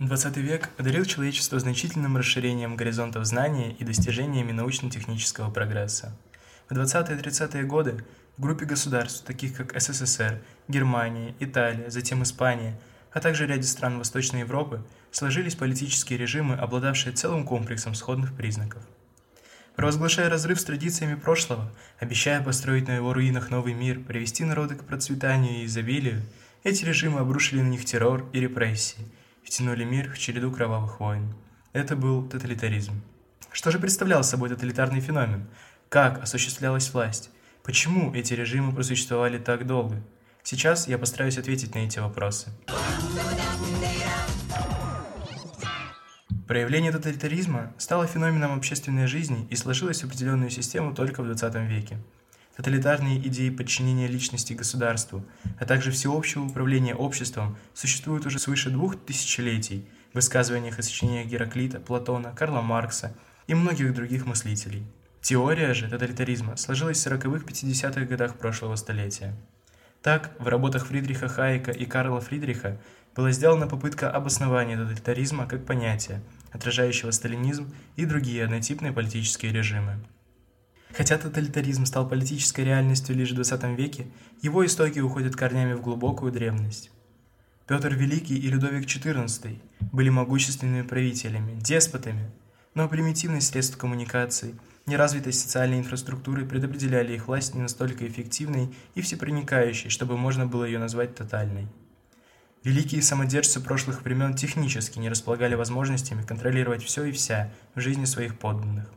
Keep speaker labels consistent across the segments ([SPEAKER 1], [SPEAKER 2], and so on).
[SPEAKER 1] XX век одарил человечество значительным расширением горизонтов знания и достижениями научно-технического прогресса. В 20-30-е годы в группе государств, таких как СССР, Германия, Италия, затем Испания, а также ряде стран Восточной Европы, сложились политические режимы, обладавшие целым комплексом сходных признаков. Провозглашая разрыв с традициями прошлого, обещая построить на его руинах новый мир, привести народы к процветанию и изобилию, эти режимы обрушили на них террор и репрессии – втянули мир в череду кровавых войн. Это был тоталитаризм. Что же представлял собой тоталитарный феномен? Как осуществлялась власть? Почему эти режимы просуществовали так долго? Сейчас я постараюсь ответить на эти вопросы. Проявление тоталитаризма стало феноменом общественной жизни и сложилось в определенную систему только в 20 веке тоталитарные идеи подчинения личности государству, а также всеобщего управления обществом существуют уже свыше двух тысячелетий в высказываниях и сочинениях Гераклита, Платона, Карла Маркса и многих других мыслителей. Теория же тоталитаризма сложилась в 40-х-50-х годах прошлого столетия. Так, в работах Фридриха Хайека и Карла Фридриха была сделана попытка обоснования тоталитаризма как понятия, отражающего сталинизм и другие однотипные политические режимы. Хотя тоталитаризм стал политической реальностью лишь в 20 веке, его истоки уходят корнями в глубокую древность. Петр Великий и Людовик XIV были могущественными правителями, деспотами, но примитивность средств коммуникации, неразвитость социальной инфраструктуры предопределяли их власть не настолько эффективной и всепроникающей, чтобы можно было ее назвать тотальной. Великие самодержцы прошлых времен технически не располагали возможностями контролировать все и вся в жизни своих подданных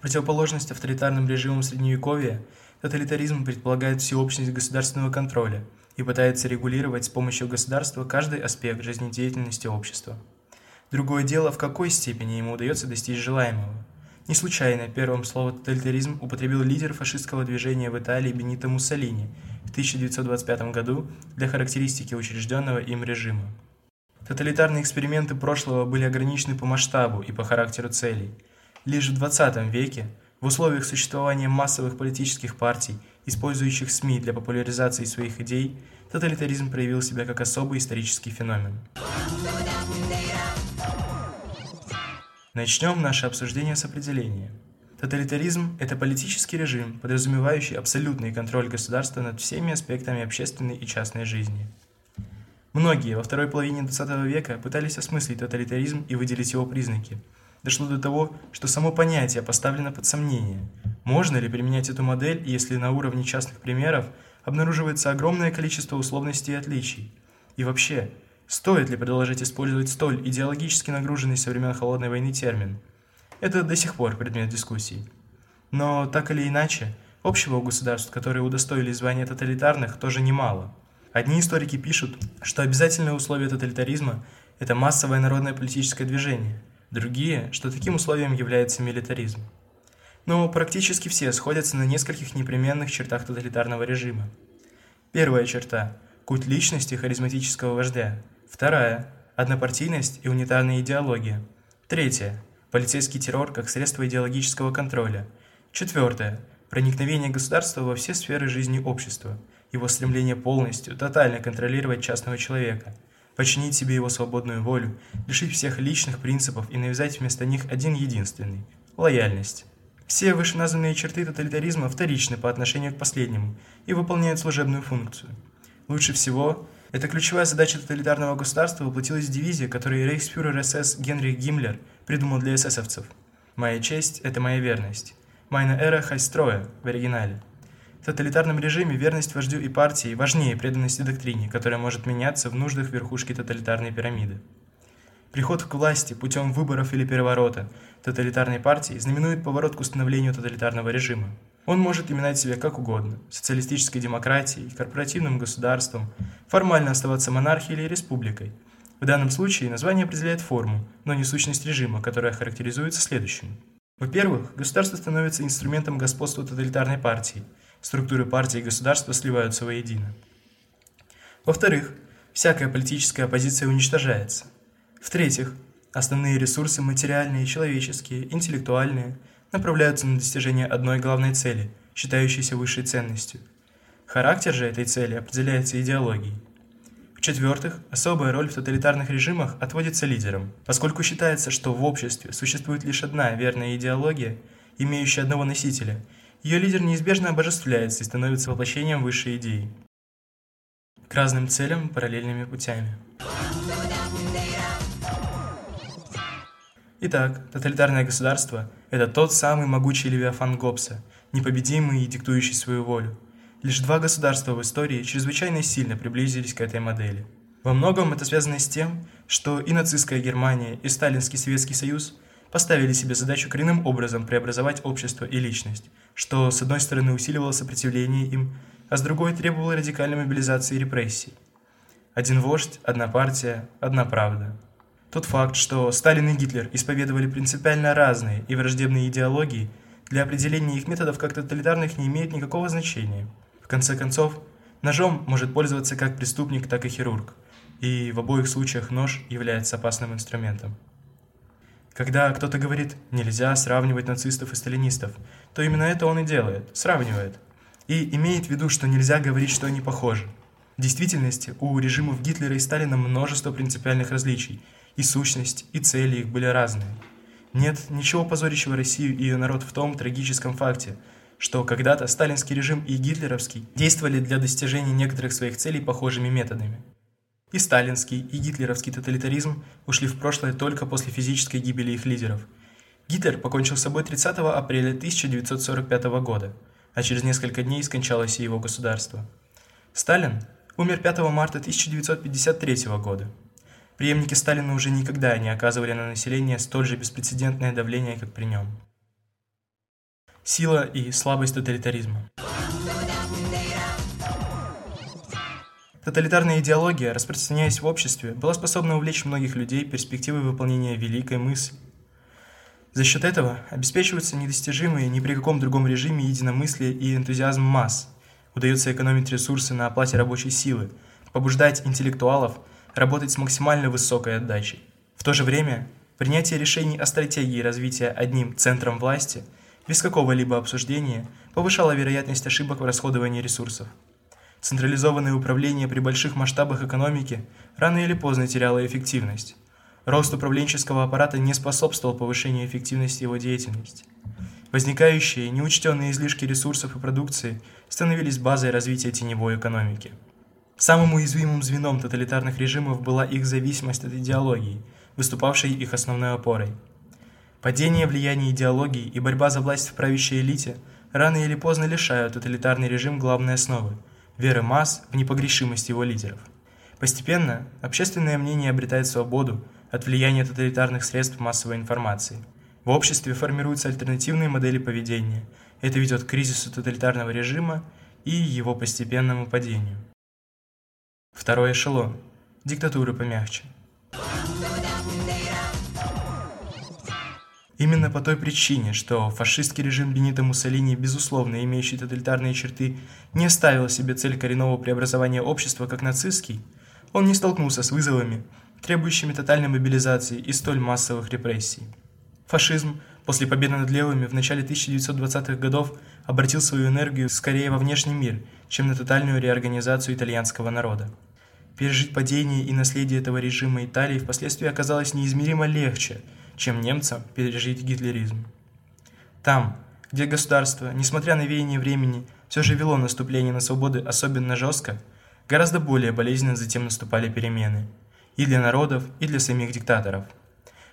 [SPEAKER 1] противоположность авторитарным режимам Средневековья, тоталитаризм предполагает всеобщность государственного контроля и пытается регулировать с помощью государства каждый аспект жизнедеятельности общества. Другое дело, в какой степени ему удается достичь желаемого. Не случайно первым слово «тоталитаризм» употребил лидер фашистского движения в Италии Бенито Муссолини в 1925 году для характеристики учрежденного им режима. Тоталитарные эксперименты прошлого были ограничены по масштабу и по характеру целей – Лишь в 20 веке, в условиях существования массовых политических партий, использующих СМИ для популяризации своих идей, тоталитаризм проявил себя как особый исторический феномен. Начнем наше обсуждение с определения. Тоталитаризм – это политический режим, подразумевающий абсолютный контроль государства над всеми аспектами общественной и частной жизни. Многие во второй половине XX века пытались осмыслить тоталитаризм и выделить его признаки – дошло до того, что само понятие поставлено под сомнение. Можно ли применять эту модель, если на уровне частных примеров обнаруживается огромное количество условностей и отличий? И вообще, стоит ли продолжать использовать столь идеологически нагруженный со времен Холодной войны термин? Это до сих пор предмет дискуссий. Но так или иначе, общего у государств, которые удостоили звания тоталитарных, тоже немало. Одни историки пишут, что обязательное условие тоталитаризма – это массовое народное политическое движение – другие, что таким условием является милитаризм. Но практически все сходятся на нескольких непременных чертах тоталитарного режима. Первая черта – культ личности харизматического вождя. Вторая – однопартийность и унитарная идеология. Третья – полицейский террор как средство идеологического контроля. Четвертое – проникновение государства во все сферы жизни общества, его стремление полностью, тотально контролировать частного человека – подчинить себе его свободную волю, лишить всех личных принципов и навязать вместо них один единственный – лояльность. Все вышеназванные черты тоталитаризма вторичны по отношению к последнему и выполняют служебную функцию. Лучше всего эта ключевая задача тоталитарного государства воплотилась в девизе, который рейхсфюрер СС Генрих Гиммлер придумал для эсэсовцев. «Моя честь – это моя верность». «Майна эра хайстроя» в оригинале – в тоталитарном режиме верность вождю и партии важнее преданности доктрине, которая может меняться в нуждах верхушки тоталитарной пирамиды. Приход к власти путем выборов или переворота тоталитарной партии знаменует поворот к установлению тоталитарного режима. Он может именовать себя как угодно – социалистической демократией, корпоративным государством, формально оставаться монархией или республикой. В данном случае название определяет форму, но не сущность режима, которая характеризуется следующим. Во-первых, государство становится инструментом господства тоталитарной партии – структуры партии и государства сливаются воедино. Во-вторых, всякая политическая оппозиция уничтожается. В-третьих, основные ресурсы материальные, человеческие, интеллектуальные направляются на достижение одной главной цели, считающейся высшей ценностью. Характер же этой цели определяется идеологией. В-четвертых, особая роль в тоталитарных режимах отводится лидерам, поскольку считается, что в обществе существует лишь одна верная идеология, имеющая одного носителя, ее лидер неизбежно обожествляется и становится воплощением высшей идеи. К разным целям параллельными путями. Итак, тоталитарное государство – это тот самый могучий Левиафан Гоббса, непобедимый и диктующий свою волю. Лишь два государства в истории чрезвычайно сильно приблизились к этой модели. Во многом это связано с тем, что и нацистская Германия, и сталинский Советский Союз поставили себе задачу коренным образом преобразовать общество и личность, что с одной стороны усиливало сопротивление им, а с другой требовало радикальной мобилизации и репрессий. Один вождь, одна партия, одна правда – тот факт, что Сталин и Гитлер исповедовали принципиально разные и враждебные идеологии, для определения их методов как тоталитарных не имеет никакого значения. В конце концов, ножом может пользоваться как преступник, так и хирург, и в обоих случаях нож является опасным инструментом. Когда кто-то говорит «нельзя сравнивать нацистов и сталинистов», то именно это он и делает – сравнивает. И имеет в виду, что нельзя говорить, что они похожи. В действительности у режимов Гитлера и Сталина множество принципиальных различий – и сущность, и цели их были разные. Нет ничего позорящего Россию и ее народ в том трагическом факте, что когда-то сталинский режим и гитлеровский действовали для достижения некоторых своих целей похожими методами. И сталинский, и гитлеровский тоталитаризм ушли в прошлое только после физической гибели их лидеров. Гитлер покончил с собой 30 апреля 1945 года, а через несколько дней скончалось и его государство. Сталин умер 5 марта 1953 года – Преемники Сталина уже никогда не оказывали на население столь же беспрецедентное давление, как при нем. Сила и слабость тоталитаризма. Тоталитарная идеология, распространяясь в обществе, была способна увлечь многих людей перспективой выполнения великой мысли. За счет этого обеспечиваются недостижимые ни при каком другом режиме единомыслие и энтузиазм масс. Удается экономить ресурсы на оплате рабочей силы, побуждать интеллектуалов – работать с максимально высокой отдачей. В то же время принятие решений о стратегии развития одним центром власти без какого-либо обсуждения повышало вероятность ошибок в расходовании ресурсов. Централизованное управление при больших масштабах экономики рано или поздно теряло эффективность. Рост управленческого аппарата не способствовал повышению эффективности его деятельности. Возникающие неучтенные излишки ресурсов и продукции становились базой развития теневой экономики. Самым уязвимым звеном тоталитарных режимов была их зависимость от идеологии, выступавшей их основной опорой. Падение влияния идеологии и борьба за власть в правящей элите рано или поздно лишают тоталитарный режим главной основы – веры масс в непогрешимость его лидеров. Постепенно общественное мнение обретает свободу от влияния тоталитарных средств массовой информации. В обществе формируются альтернативные модели поведения. Это ведет к кризису тоталитарного режима и его постепенному падению. Второй эшелон. Диктатуры помягче. Именно по той причине, что фашистский режим Бенита Муссолини, безусловно имеющий тоталитарные черты, не ставил себе цель коренного преобразования общества как нацистский, он не столкнулся с вызовами, требующими тотальной мобилизации и столь массовых репрессий. Фашизм после победы над левыми в начале 1920-х годов обратил свою энергию скорее во внешний мир, чем на тотальную реорганизацию итальянского народа. Пережить падение и наследие этого режима Италии впоследствии оказалось неизмеримо легче, чем немцам пережить гитлеризм. Там, где государство, несмотря на веяние времени, все же вело наступление на свободы особенно жестко, гораздо более болезненно затем наступали перемены. И для народов, и для самих диктаторов.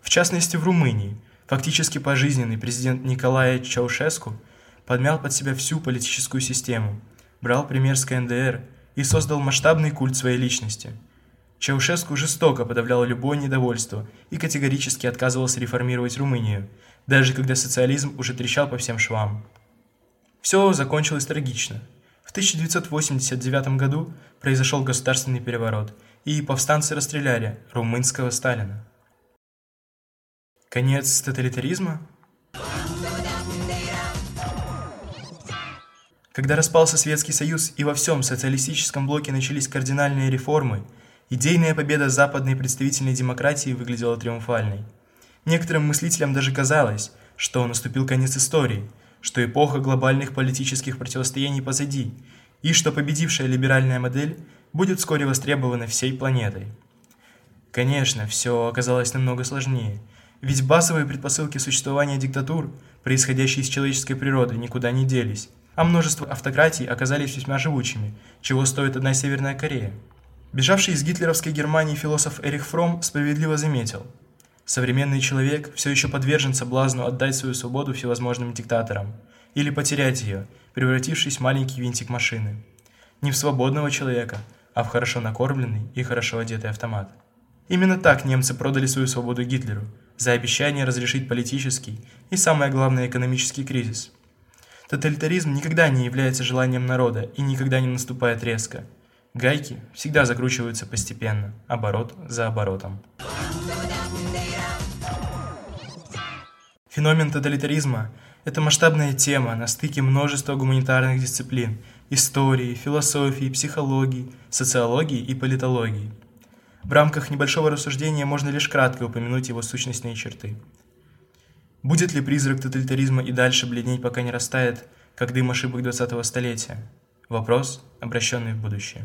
[SPEAKER 1] В частности, в Румынии, фактически пожизненный президент Николай Чаушеску подмял под себя всю политическую систему, брал пример с КНДР – и создал масштабный культ своей личности. Чаушеску жестоко подавлял любое недовольство и категорически отказывался реформировать Румынию, даже когда социализм уже трещал по всем швам. Все закончилось трагично. В 1989 году произошел государственный переворот, и повстанцы расстреляли румынского Сталина. Конец тоталитаризма? Когда распался Советский Союз и во всем социалистическом блоке начались кардинальные реформы, идейная победа западной представительной демократии выглядела триумфальной. Некоторым мыслителям даже казалось, что наступил конец истории, что эпоха глобальных политических противостояний позади, и что победившая либеральная модель будет вскоре востребована всей планетой. Конечно, все оказалось намного сложнее, ведь базовые предпосылки существования диктатур, происходящие из человеческой природы, никуда не делись, а множество автократий оказались весьма живучими, чего стоит одна Северная Корея. Бежавший из гитлеровской Германии философ Эрих Фром справедливо заметил – Современный человек все еще подвержен соблазну отдать свою свободу всевозможным диктаторам или потерять ее, превратившись в маленький винтик машины. Не в свободного человека, а в хорошо накормленный и хорошо одетый автомат. Именно так немцы продали свою свободу Гитлеру, за обещание разрешить политический и, самое главное, экономический кризис. Тоталитаризм никогда не является желанием народа и никогда не наступает резко. Гайки всегда закручиваются постепенно, оборот за оборотом. Феномен тоталитаризма – это масштабная тема на стыке множества гуманитарных дисциплин – истории, философии, психологии, социологии и политологии. В рамках небольшого рассуждения можно лишь кратко упомянуть его сущностные черты. Будет ли призрак тоталитаризма и дальше бледнеть, пока не растает, как дым ошибок 20-го столетия? Вопрос, обращенный в будущее.